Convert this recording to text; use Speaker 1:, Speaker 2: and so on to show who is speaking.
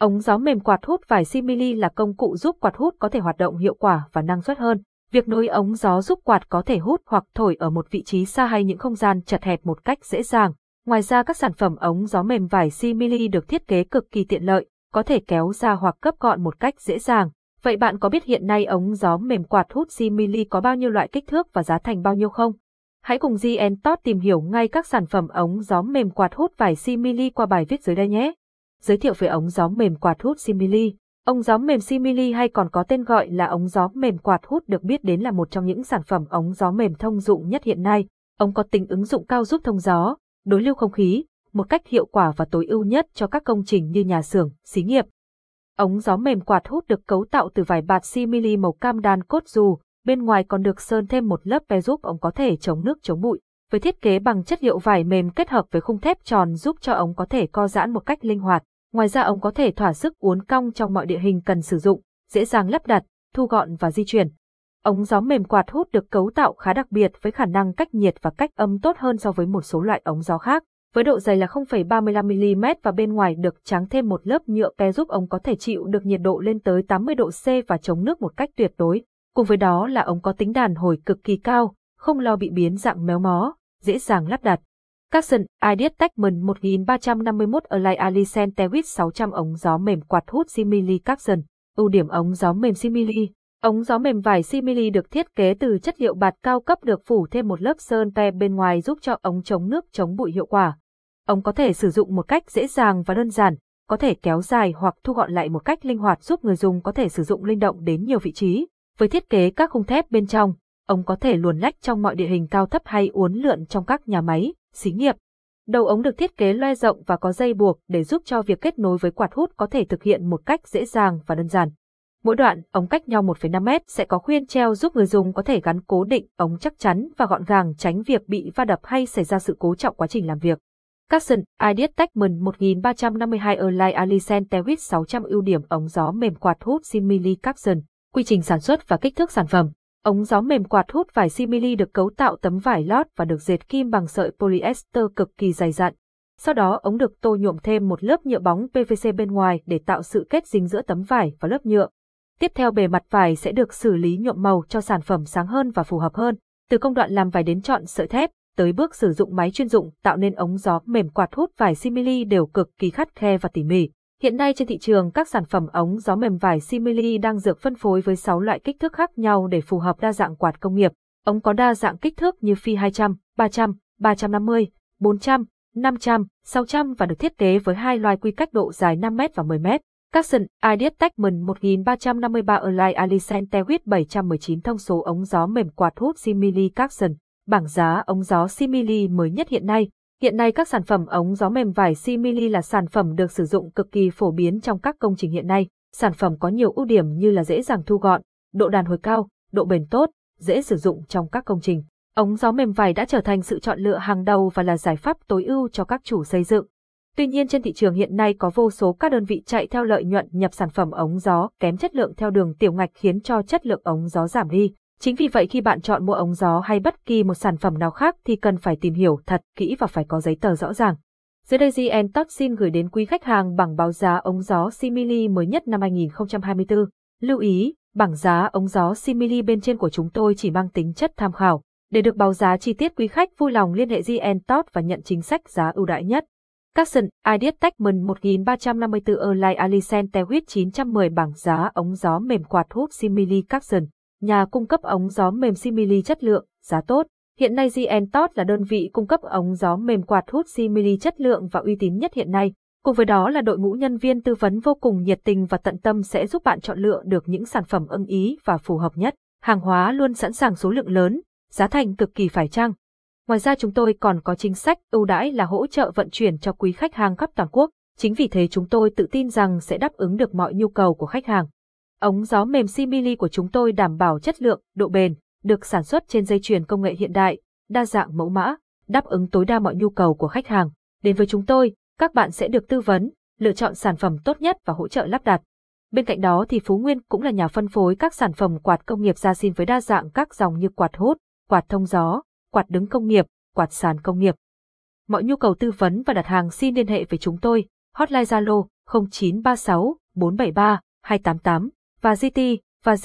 Speaker 1: Ống gió mềm quạt hút vải simili là công cụ giúp quạt hút có thể hoạt động hiệu quả và năng suất hơn. Việc nối ống gió giúp quạt có thể hút hoặc thổi ở một vị trí xa hay những không gian chật hẹp một cách dễ dàng. Ngoài ra các sản phẩm ống gió mềm vải simili được thiết kế cực kỳ tiện lợi, có thể kéo ra hoặc cấp gọn một cách dễ dàng. Vậy bạn có biết hiện nay ống gió mềm quạt hút simili có bao nhiêu loại kích thước và giá thành bao nhiêu không? Hãy cùng GN Top tìm hiểu ngay các sản phẩm ống gió mềm quạt hút vải simili qua bài viết dưới đây nhé. Giới thiệu về ống gió mềm quạt hút simili. Ống gió mềm simili hay còn có tên gọi là ống gió mềm quạt hút được biết đến là một trong những sản phẩm ống gió mềm thông dụng nhất hiện nay. Ống có tính ứng dụng cao giúp thông gió, đối lưu không khí, một cách hiệu quả và tối ưu nhất cho các công trình như nhà xưởng, xí nghiệp. Ống gió mềm quạt hút được cấu tạo từ vải bạt simili màu cam đan cốt dù, bên ngoài còn được sơn thêm một lớp pe giúp ống có thể chống nước chống bụi. Với thiết kế bằng chất liệu vải mềm kết hợp với khung thép tròn giúp cho ống có thể co giãn một cách linh hoạt. Ngoài ra ống có thể thỏa sức uốn cong trong mọi địa hình cần sử dụng, dễ dàng lắp đặt, thu gọn và di chuyển. Ống gió mềm quạt hút được cấu tạo khá đặc biệt với khả năng cách nhiệt và cách âm tốt hơn so với một số loại ống gió khác. Với độ dày là 0,35mm và bên ngoài được tráng thêm một lớp nhựa pe giúp ống có thể chịu được nhiệt độ lên tới 80 độ C và chống nước một cách tuyệt đối. Cùng với đó là ống có tính đàn hồi cực kỳ cao, không lo bị biến dạng méo mó, dễ dàng lắp đặt. Capson Ideas Techman 1351 Align Alicent Tewit 600 ống gió mềm quạt hút Simili Capson. Ưu điểm ống gió mềm Simili Ống gió mềm vải Simili được thiết kế từ chất liệu bạt cao cấp được phủ thêm một lớp sơn pe bên ngoài giúp cho ống chống nước chống bụi hiệu quả. Ống có thể sử dụng một cách dễ dàng và đơn giản, có thể kéo dài hoặc thu gọn lại một cách linh hoạt giúp người dùng có thể sử dụng linh động đến nhiều vị trí. Với thiết kế các khung thép bên trong, ống có thể luồn lách trong mọi địa hình cao thấp hay uốn lượn trong các nhà máy, xí nghiệp. Đầu ống được thiết kế loe rộng và có dây buộc để giúp cho việc kết nối với quạt hút có thể thực hiện một cách dễ dàng và đơn giản. Mỗi đoạn ống cách nhau 1,5 mét sẽ có khuyên treo giúp người dùng có thể gắn cố định ống chắc chắn và gọn gàng tránh việc bị va đập hay xảy ra sự cố trọng quá trình làm việc. Capson Ideas Techman 1352 Align Alicent Tewit 600 ưu điểm ống gió mềm quạt hút Simili Capson. Quy trình sản xuất và kích thước sản phẩm. Ống gió mềm quạt hút vải simili được cấu tạo tấm vải lót và được dệt kim bằng sợi polyester cực kỳ dày dặn. Sau đó ống được tô nhuộm thêm một lớp nhựa bóng PVC bên ngoài để tạo sự kết dính giữa tấm vải và lớp nhựa. Tiếp theo bề mặt vải sẽ được xử lý nhuộm màu cho sản phẩm sáng hơn và phù hợp hơn. Từ công đoạn làm vải đến chọn sợi thép, tới bước sử dụng máy chuyên dụng tạo nên ống gió mềm quạt hút vải simili đều cực kỳ khắt khe và tỉ mỉ. Hiện nay trên thị trường các sản phẩm ống gió mềm vải Simili đang được phân phối với 6 loại kích thước khác nhau để phù hợp đa dạng quạt công nghiệp. Ống có đa dạng kích thước như Phi 200, 300, 350, 400, 500, 600 và được thiết kế với hai loài quy cách độ dài 5m và 10m. Capson Ideas Techman 1353 Align Alicent Tewit 719 thông số ống gió mềm quạt hút Simili Capson. Bảng giá ống gió Simili mới nhất hiện nay, Hiện nay các sản phẩm ống gió mềm vải Simili là sản phẩm được sử dụng cực kỳ phổ biến trong các công trình hiện nay. Sản phẩm có nhiều ưu điểm như là dễ dàng thu gọn, độ đàn hồi cao, độ bền tốt, dễ sử dụng trong các công trình. Ống gió mềm vải đã trở thành sự chọn lựa hàng đầu và là giải pháp tối ưu cho các chủ xây dựng. Tuy nhiên trên thị trường hiện nay có vô số các đơn vị chạy theo lợi nhuận nhập sản phẩm ống gió kém chất lượng theo đường tiểu ngạch khiến cho chất lượng ống gió giảm đi. Chính vì vậy khi bạn chọn mua ống gió hay bất kỳ một sản phẩm nào khác thì cần phải tìm hiểu thật kỹ và phải có giấy tờ rõ ràng. Dưới đây GN Top xin gửi đến quý khách hàng bảng báo giá ống gió Simili mới nhất năm 2024. Lưu ý, bảng giá ống gió Simili bên trên của chúng tôi chỉ mang tính chất tham khảo. Để được báo giá chi tiết quý khách vui lòng liên hệ GN Top và nhận chính sách giá ưu đãi nhất. Capson, Ideas Techman 1354 Erlai Alicent Tewit 910 bảng giá ống gió mềm quạt hút Simili Capson nhà cung cấp ống gió mềm Simili chất lượng, giá tốt. Hiện nay GNTOT là đơn vị cung cấp ống gió mềm quạt hút Simili chất lượng và uy tín nhất hiện nay. Cùng với đó là đội ngũ nhân viên tư vấn vô cùng nhiệt tình và tận tâm sẽ giúp bạn chọn lựa được những sản phẩm ưng ý và phù hợp nhất. Hàng hóa luôn sẵn sàng số lượng lớn, giá thành cực kỳ phải chăng. Ngoài ra chúng tôi còn có chính sách ưu đãi là hỗ trợ vận chuyển cho quý khách hàng khắp toàn quốc. Chính vì thế chúng tôi tự tin rằng sẽ đáp ứng được mọi nhu cầu của khách hàng. Ống gió mềm Simili của chúng tôi đảm bảo chất lượng, độ bền, được sản xuất trên dây chuyền công nghệ hiện đại, đa dạng mẫu mã, đáp ứng tối đa mọi nhu cầu của khách hàng. Đến với chúng tôi, các bạn sẽ được tư vấn, lựa chọn sản phẩm tốt nhất và hỗ trợ lắp đặt. Bên cạnh đó thì Phú Nguyên cũng là nhà phân phối các sản phẩm quạt công nghiệp gia xin với đa dạng các dòng như quạt hút, quạt thông gió, quạt đứng công nghiệp, quạt sàn công nghiệp. Mọi nhu cầu tư vấn và đặt hàng xin liên hệ với chúng tôi, hotline Zalo 0936 473 288 và GT và GT